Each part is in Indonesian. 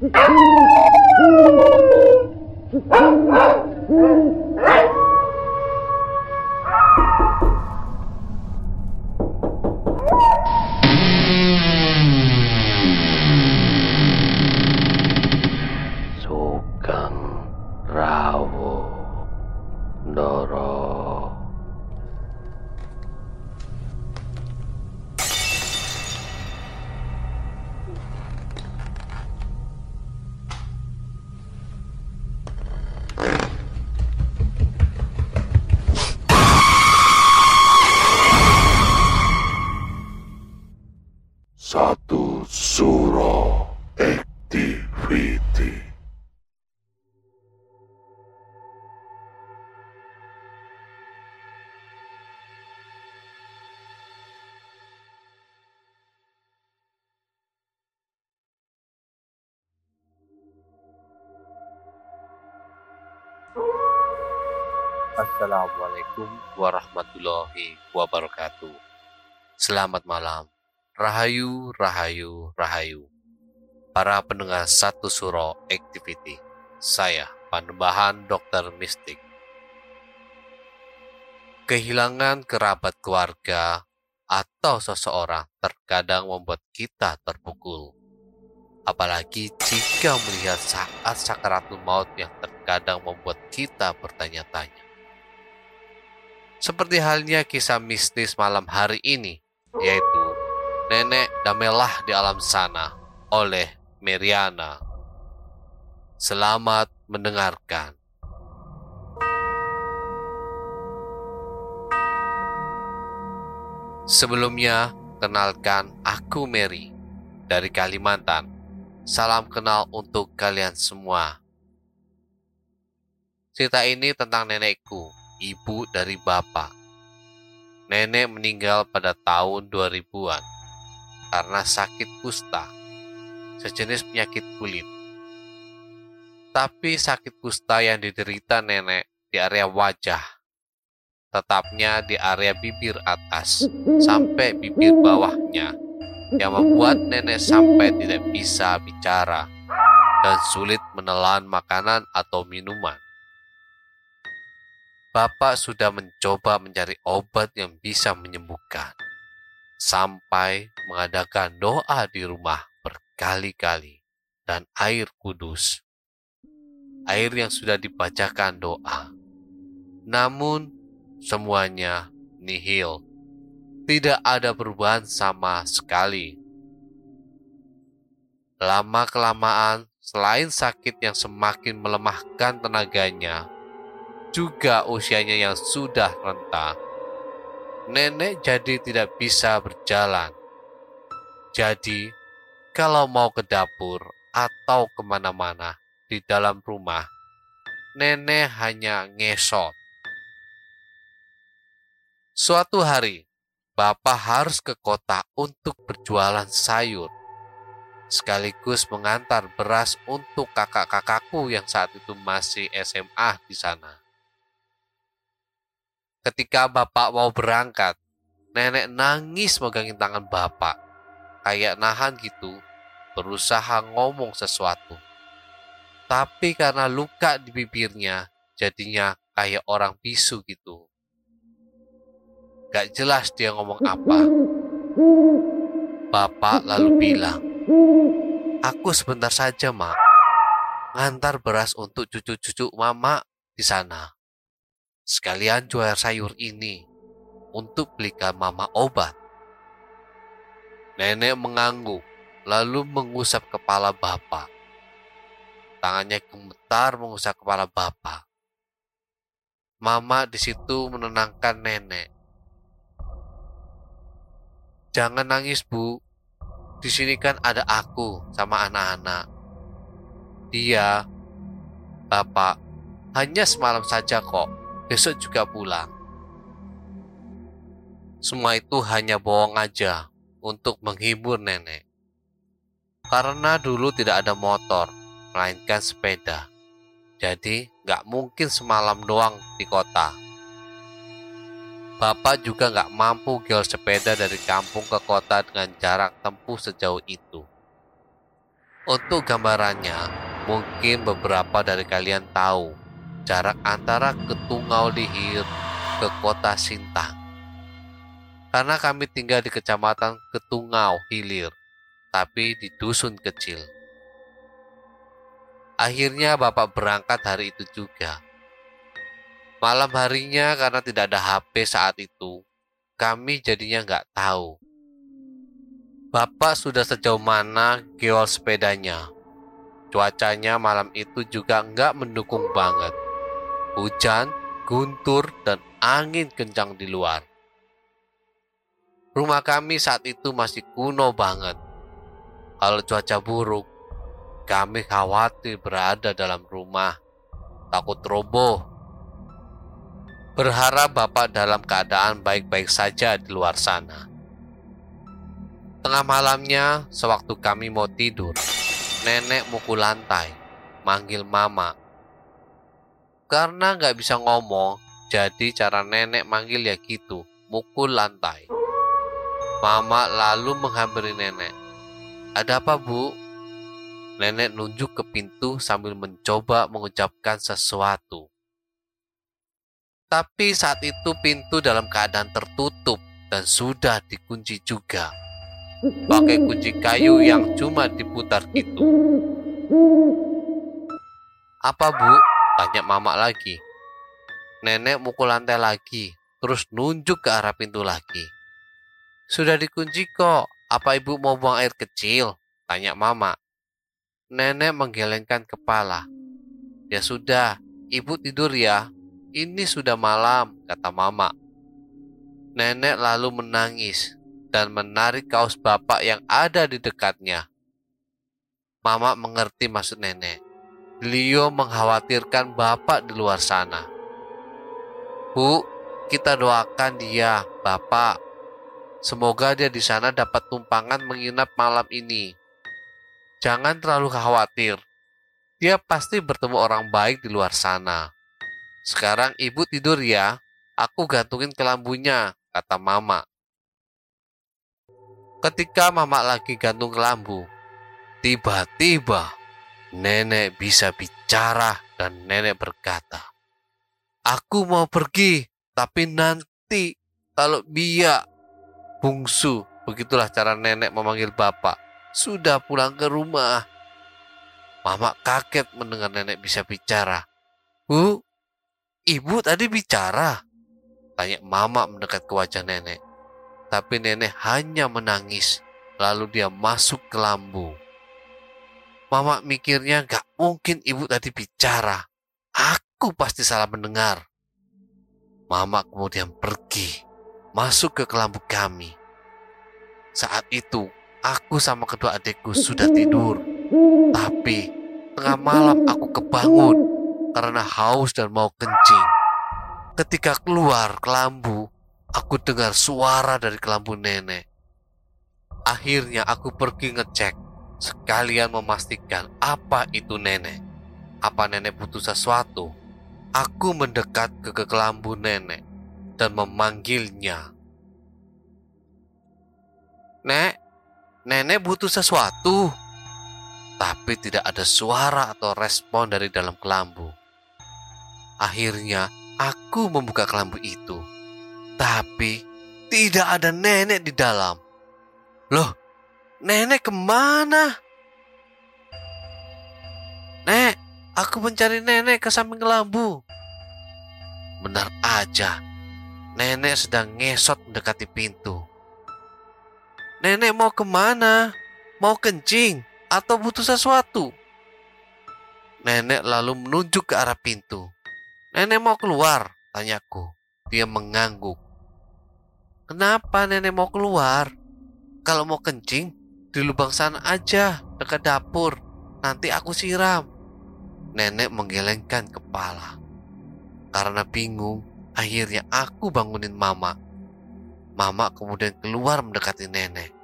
Oh, my God. Assalamualaikum warahmatullahi wabarakatuh. Selamat malam. Rahayu, rahayu, rahayu. Para pendengar satu suro activity. Saya, Panembahan Dokter Mistik. Kehilangan kerabat keluarga atau seseorang terkadang membuat kita terpukul. Apalagi jika melihat saat sakaratul maut yang terkadang membuat kita bertanya-tanya. Seperti halnya kisah mistis malam hari ini, yaitu Nenek Damelah di Alam Sana oleh Meriana. Selamat mendengarkan. Sebelumnya, kenalkan aku Mary dari Kalimantan. Salam kenal untuk kalian semua. Cerita ini tentang nenekku, ibu dari bapak. Nenek meninggal pada tahun 2000-an karena sakit kusta, sejenis penyakit kulit. Tapi sakit kusta yang diderita nenek di area wajah, tetapnya di area bibir atas sampai bibir bawahnya, yang membuat nenek sampai tidak bisa bicara dan sulit menelan makanan atau minuman. Bapak sudah mencoba mencari obat yang bisa menyembuhkan, sampai mengadakan doa di rumah berkali-kali dan air kudus. Air yang sudah dibacakan doa. Namun semuanya nihil. Tidak ada perubahan sama sekali. Lama-kelamaan, selain sakit yang semakin melemahkan tenaganya, juga usianya yang sudah renta. Nenek jadi tidak bisa berjalan. Jadi, kalau mau ke dapur atau ke mana-mana di dalam rumah, nenek hanya ngesot. Suatu hari, Bapak harus ke kota untuk berjualan sayur, sekaligus mengantar beras untuk kakak-kakakku yang saat itu masih SMA di sana. Ketika bapak mau berangkat, nenek nangis megangin tangan bapak. Kayak nahan gitu, berusaha ngomong sesuatu. Tapi karena luka di bibirnya, jadinya kayak orang bisu gitu. Gak jelas dia ngomong apa. Bapak lalu bilang, Aku sebentar saja, Mak. Ngantar beras untuk cucu-cucu Mama di sana. Sekalian jual sayur ini untuk belikan Mama obat. Nenek mengangguk, lalu mengusap kepala Bapak. Tangannya gemetar mengusap kepala Bapak. Mama di situ menenangkan nenek. Jangan nangis, Bu. Di sini kan ada aku sama anak-anak. Dia, Bapak, hanya semalam saja kok. Besok juga pulang. Semua itu hanya bohong aja untuk menghibur nenek. Karena dulu tidak ada motor, melainkan sepeda. Jadi nggak mungkin semalam doang di kota. Bapak juga nggak mampu gel sepeda dari kampung ke kota dengan jarak tempuh sejauh itu. Untuk gambarannya, mungkin beberapa dari kalian tahu jarak antara Ketungau Lihir ke kota Sintang. Karena kami tinggal di kecamatan Ketungau Hilir, tapi di dusun kecil. Akhirnya bapak berangkat hari itu juga. Malam harinya karena tidak ada HP saat itu, kami jadinya nggak tahu. Bapak sudah sejauh mana geol sepedanya. Cuacanya malam itu juga nggak mendukung banget. Hujan, guntur, dan angin kencang di luar. Rumah kami saat itu masih kuno banget. Kalau cuaca buruk, kami khawatir berada dalam rumah, takut roboh. Berharap Bapak dalam keadaan baik-baik saja di luar sana. Tengah malamnya, sewaktu kami mau tidur, nenek mukul lantai, manggil mama. Karena nggak bisa ngomong, jadi cara nenek manggil ya gitu, mukul lantai. Mama lalu menghampiri nenek. Ada apa bu? Nenek nunjuk ke pintu sambil mencoba mengucapkan sesuatu. Tapi saat itu pintu dalam keadaan tertutup dan sudah dikunci juga pakai kunci kayu yang cuma diputar gitu. Apa bu? Tanya mama lagi. Nenek mukul lantai lagi, terus nunjuk ke arah pintu lagi. Sudah dikunci kok, apa ibu mau buang air kecil? Tanya mama. Nenek menggelengkan kepala. Ya sudah, ibu tidur ya. Ini sudah malam, kata mama. Nenek lalu menangis dan menarik kaos bapak yang ada di dekatnya. Mama mengerti maksud nenek. Beliau mengkhawatirkan bapak di luar sana. Bu, kita doakan dia, bapak. Semoga dia di sana dapat tumpangan menginap malam ini. Jangan terlalu khawatir. Dia pasti bertemu orang baik di luar sana. Sekarang ibu tidur ya. Aku gantungin kelambunya, kata mama. Ketika mama lagi gantung kelambu, tiba-tiba nenek bisa bicara dan nenek berkata, Aku mau pergi, tapi nanti kalau biak bungsu, begitulah cara nenek memanggil bapak, sudah pulang ke rumah. Mama kaget mendengar nenek bisa bicara. Bu, ibu tadi bicara? Tanya mama mendekat ke wajah nenek. Tapi nenek hanya menangis, lalu dia masuk ke lambu. Mama mikirnya gak mungkin ibu tadi bicara. Aku pasti salah mendengar. Mama kemudian pergi, masuk ke kelambu kami. Saat itu, aku sama kedua adikku sudah tidur. Tapi, tengah malam aku kebangun karena haus dan mau kencing. Ketika keluar kelambu, Aku dengar suara dari kelambu nenek. Akhirnya aku pergi ngecek, sekalian memastikan apa itu nenek. Apa nenek butuh sesuatu? Aku mendekat ke kelambu nenek dan memanggilnya. Nek, nenek butuh sesuatu. Tapi tidak ada suara atau respon dari dalam kelambu. Akhirnya, aku membuka kelambu itu tapi tidak ada nenek di dalam. Loh, nenek ke mana? Nek, aku mencari nenek ke samping lambu. Benar aja, nenek sedang ngesot mendekati pintu. Nenek mau ke mana? Mau kencing atau butuh sesuatu? Nenek lalu menunjuk ke arah pintu. Nenek mau keluar, tanyaku. Dia mengangguk. Kenapa nenek mau keluar? Kalau mau kencing, di lubang sana aja, dekat dapur. Nanti aku siram. Nenek menggelengkan kepala. Karena bingung, akhirnya aku bangunin mama. Mama kemudian keluar mendekati nenek.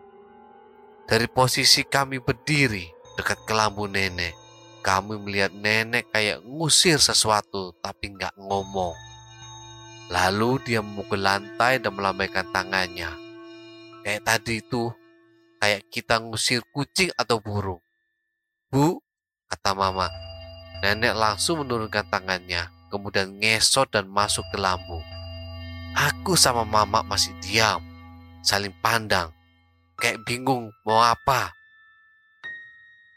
Dari posisi kami berdiri dekat kelambu nenek, kami melihat nenek kayak ngusir sesuatu tapi nggak ngomong. Lalu dia memukul lantai dan melambaikan tangannya. Kayak tadi itu, kayak kita ngusir kucing atau burung. Bu, kata mama. Nenek langsung menurunkan tangannya, kemudian ngesot dan masuk ke lambu. Aku sama mama masih diam, saling pandang, kayak bingung mau apa.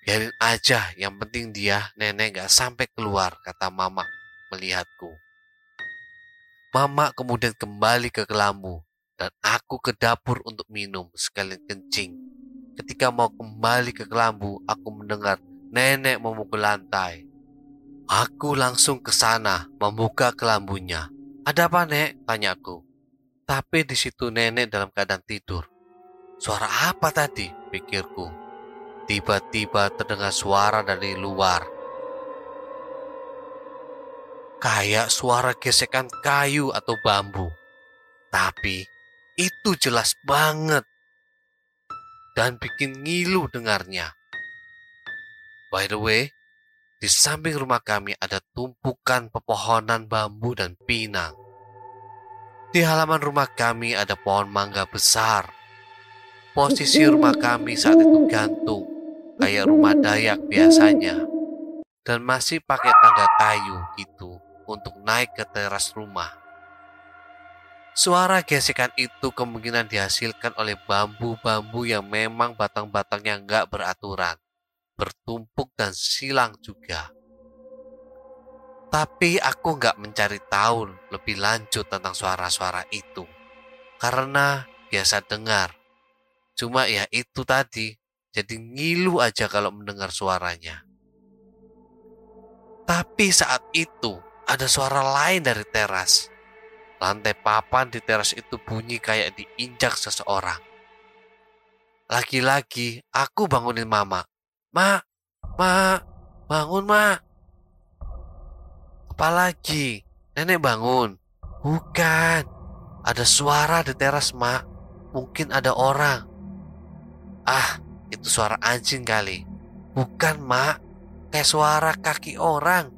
Biarin aja, yang penting dia nenek gak sampai keluar, kata mama melihatku. Mama kemudian kembali ke kelambu dan aku ke dapur untuk minum sekalian kencing. Ketika mau kembali ke kelambu, aku mendengar nenek memukul lantai. Aku langsung ke sana membuka kelambunya. Ada apa, Nek? Tanyaku. Tapi di situ nenek dalam keadaan tidur. Suara apa tadi? Pikirku. Tiba-tiba terdengar suara dari luar kayak suara gesekan kayu atau bambu. Tapi itu jelas banget dan bikin ngilu dengarnya. By the way, di samping rumah kami ada tumpukan pepohonan bambu dan pinang. Di halaman rumah kami ada pohon mangga besar. Posisi rumah kami saat itu gantung, kayak rumah Dayak biasanya. Dan masih pakai tangga kayu gitu untuk naik ke teras rumah. Suara gesekan itu kemungkinan dihasilkan oleh bambu-bambu yang memang batang-batangnya nggak beraturan, bertumpuk dan silang juga. Tapi aku nggak mencari tahu lebih lanjut tentang suara-suara itu, karena biasa dengar. Cuma ya itu tadi, jadi ngilu aja kalau mendengar suaranya. Tapi saat itu, ada suara lain dari teras. Lantai papan di teras itu bunyi kayak diinjak seseorang. Lagi-lagi aku bangunin mama. Ma, ma, bangun ma. Apalagi, nenek bangun. Bukan, ada suara di teras ma. Mungkin ada orang. Ah, itu suara anjing kali. Bukan mak, kayak suara kaki orang.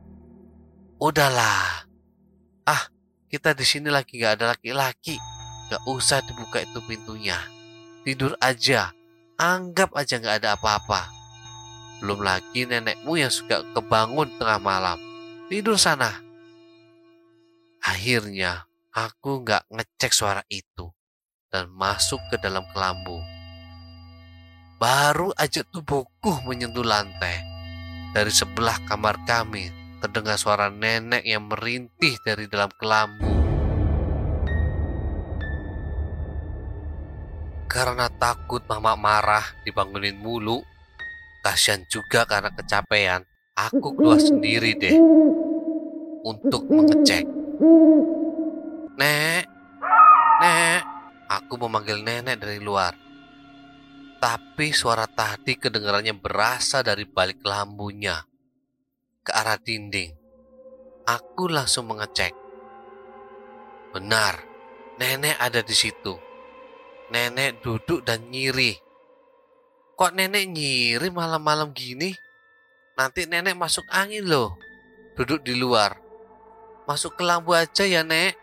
Udahlah. Kita di sini lagi gak ada laki-laki. Gak usah dibuka itu pintunya. Tidur aja. Anggap aja gak ada apa-apa. Belum lagi nenekmu yang suka kebangun tengah malam. Tidur sana. Akhirnya, aku gak ngecek suara itu dan masuk ke dalam kelambu. Baru aja tubuhku menyentuh lantai. Dari sebelah kamar kami terdengar suara nenek yang merintih dari dalam kelambu. Karena takut mama marah dibangunin mulu, kasihan juga karena kecapean, aku keluar sendiri deh untuk mengecek. Nek, nek, aku memanggil nenek dari luar. Tapi suara tadi kedengarannya berasal dari balik lambunya ke arah dinding. Aku langsung mengecek. Benar, nenek ada di situ. Nenek duduk dan nyiri. Kok nenek nyiri malam-malam gini? Nanti nenek masuk angin loh. Duduk di luar. Masuk ke lampu aja ya, Nek.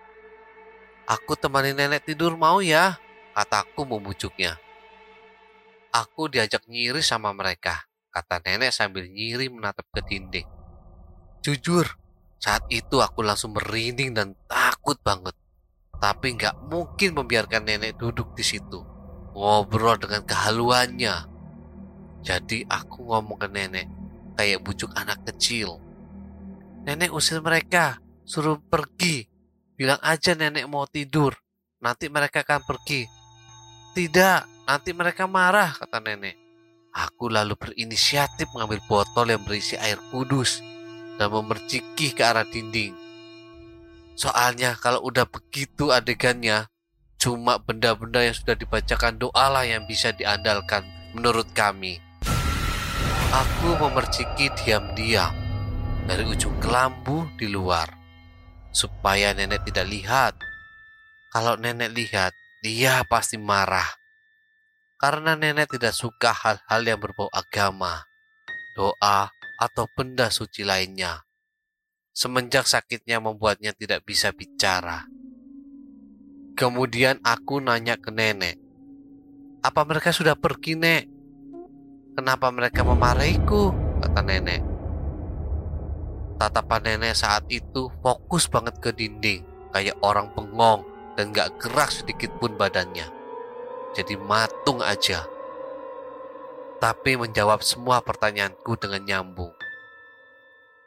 Aku temani nenek tidur mau ya, kataku membujuknya. Aku diajak nyiri sama mereka, kata nenek sambil nyiri menatap ke dinding. Jujur, saat itu aku langsung merinding dan takut banget. Tapi nggak mungkin membiarkan nenek duduk di situ, ngobrol dengan kehaluannya. Jadi aku ngomong ke nenek, kayak bujuk anak kecil. Nenek usir mereka, suruh pergi. Bilang aja nenek mau tidur, nanti mereka akan pergi. Tidak, nanti mereka marah, kata nenek. Aku lalu berinisiatif mengambil botol yang berisi air kudus dan memerciki ke arah dinding. Soalnya kalau udah begitu adegannya, cuma benda-benda yang sudah dibacakan doa lah yang bisa diandalkan menurut kami. Aku memerciki diam-diam dari ujung kelambu di luar, supaya nenek tidak lihat. Kalau nenek lihat, dia pasti marah. Karena nenek tidak suka hal-hal yang berbau agama, doa, atau benda suci lainnya. Semenjak sakitnya membuatnya tidak bisa bicara. Kemudian aku nanya ke nenek, "Apa mereka sudah pergi, Nek? Kenapa mereka memarahiku?" kata nenek. Tatapan nenek saat itu fokus banget ke dinding, kayak orang bengong dan gak gerak sedikit pun badannya. Jadi matung aja. Tapi menjawab semua pertanyaanku dengan nyambung.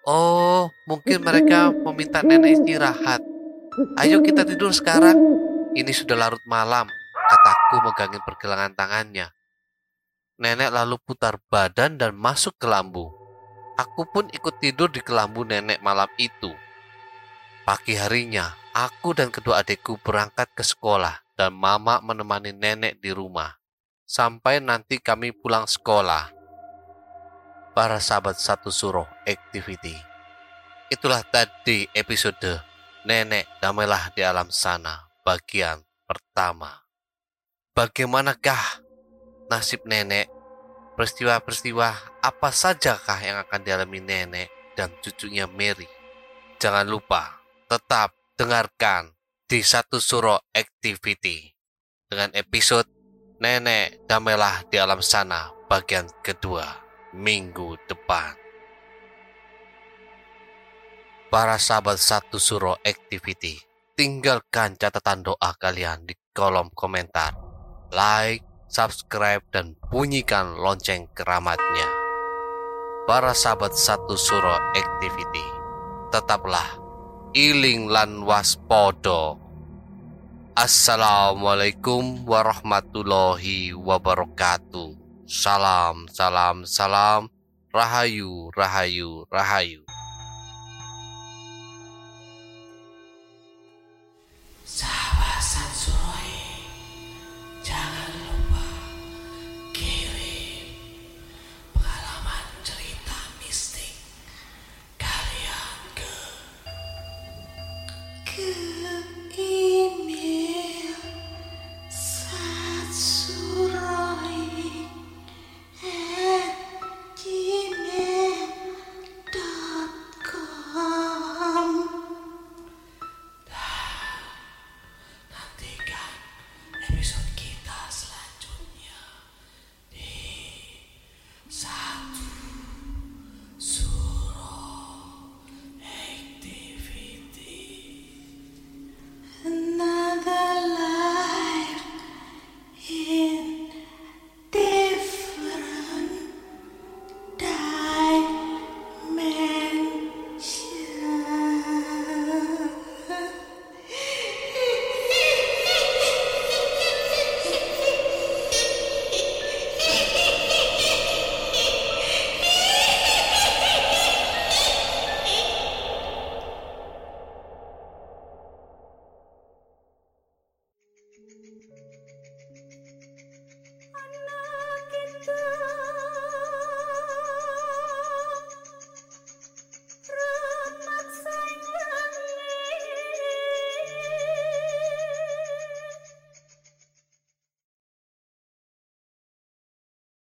Oh, mungkin mereka meminta nenek istirahat. Ayo kita tidur sekarang. Ini sudah larut malam, kataku megangin pergelangan tangannya. Nenek lalu putar badan dan masuk ke lambu. Aku pun ikut tidur di kelambu nenek malam itu. Pagi harinya, aku dan kedua adikku berangkat ke sekolah dan mama menemani nenek di rumah. Sampai nanti kami pulang sekolah. Para sahabat satu suruh activity. Itulah tadi episode Nenek Damailah di Alam Sana bagian pertama. Bagaimanakah nasib nenek Peristiwa-peristiwa apa sajakah yang akan dialami nenek dan cucunya Mary? Jangan lupa tetap dengarkan di satu suro activity dengan episode Nenek Damailah di alam sana bagian kedua minggu depan. Para sahabat satu suro activity, tinggalkan catatan doa kalian di kolom komentar. Like, subscribe, dan bunyikan lonceng keramatnya. Para sahabat satu suro activity, tetaplah iling lan waspodo. Assalamualaikum warahmatullahi wabarakatuh. Salam, salam, salam. Rahayu, rahayu, rahayu.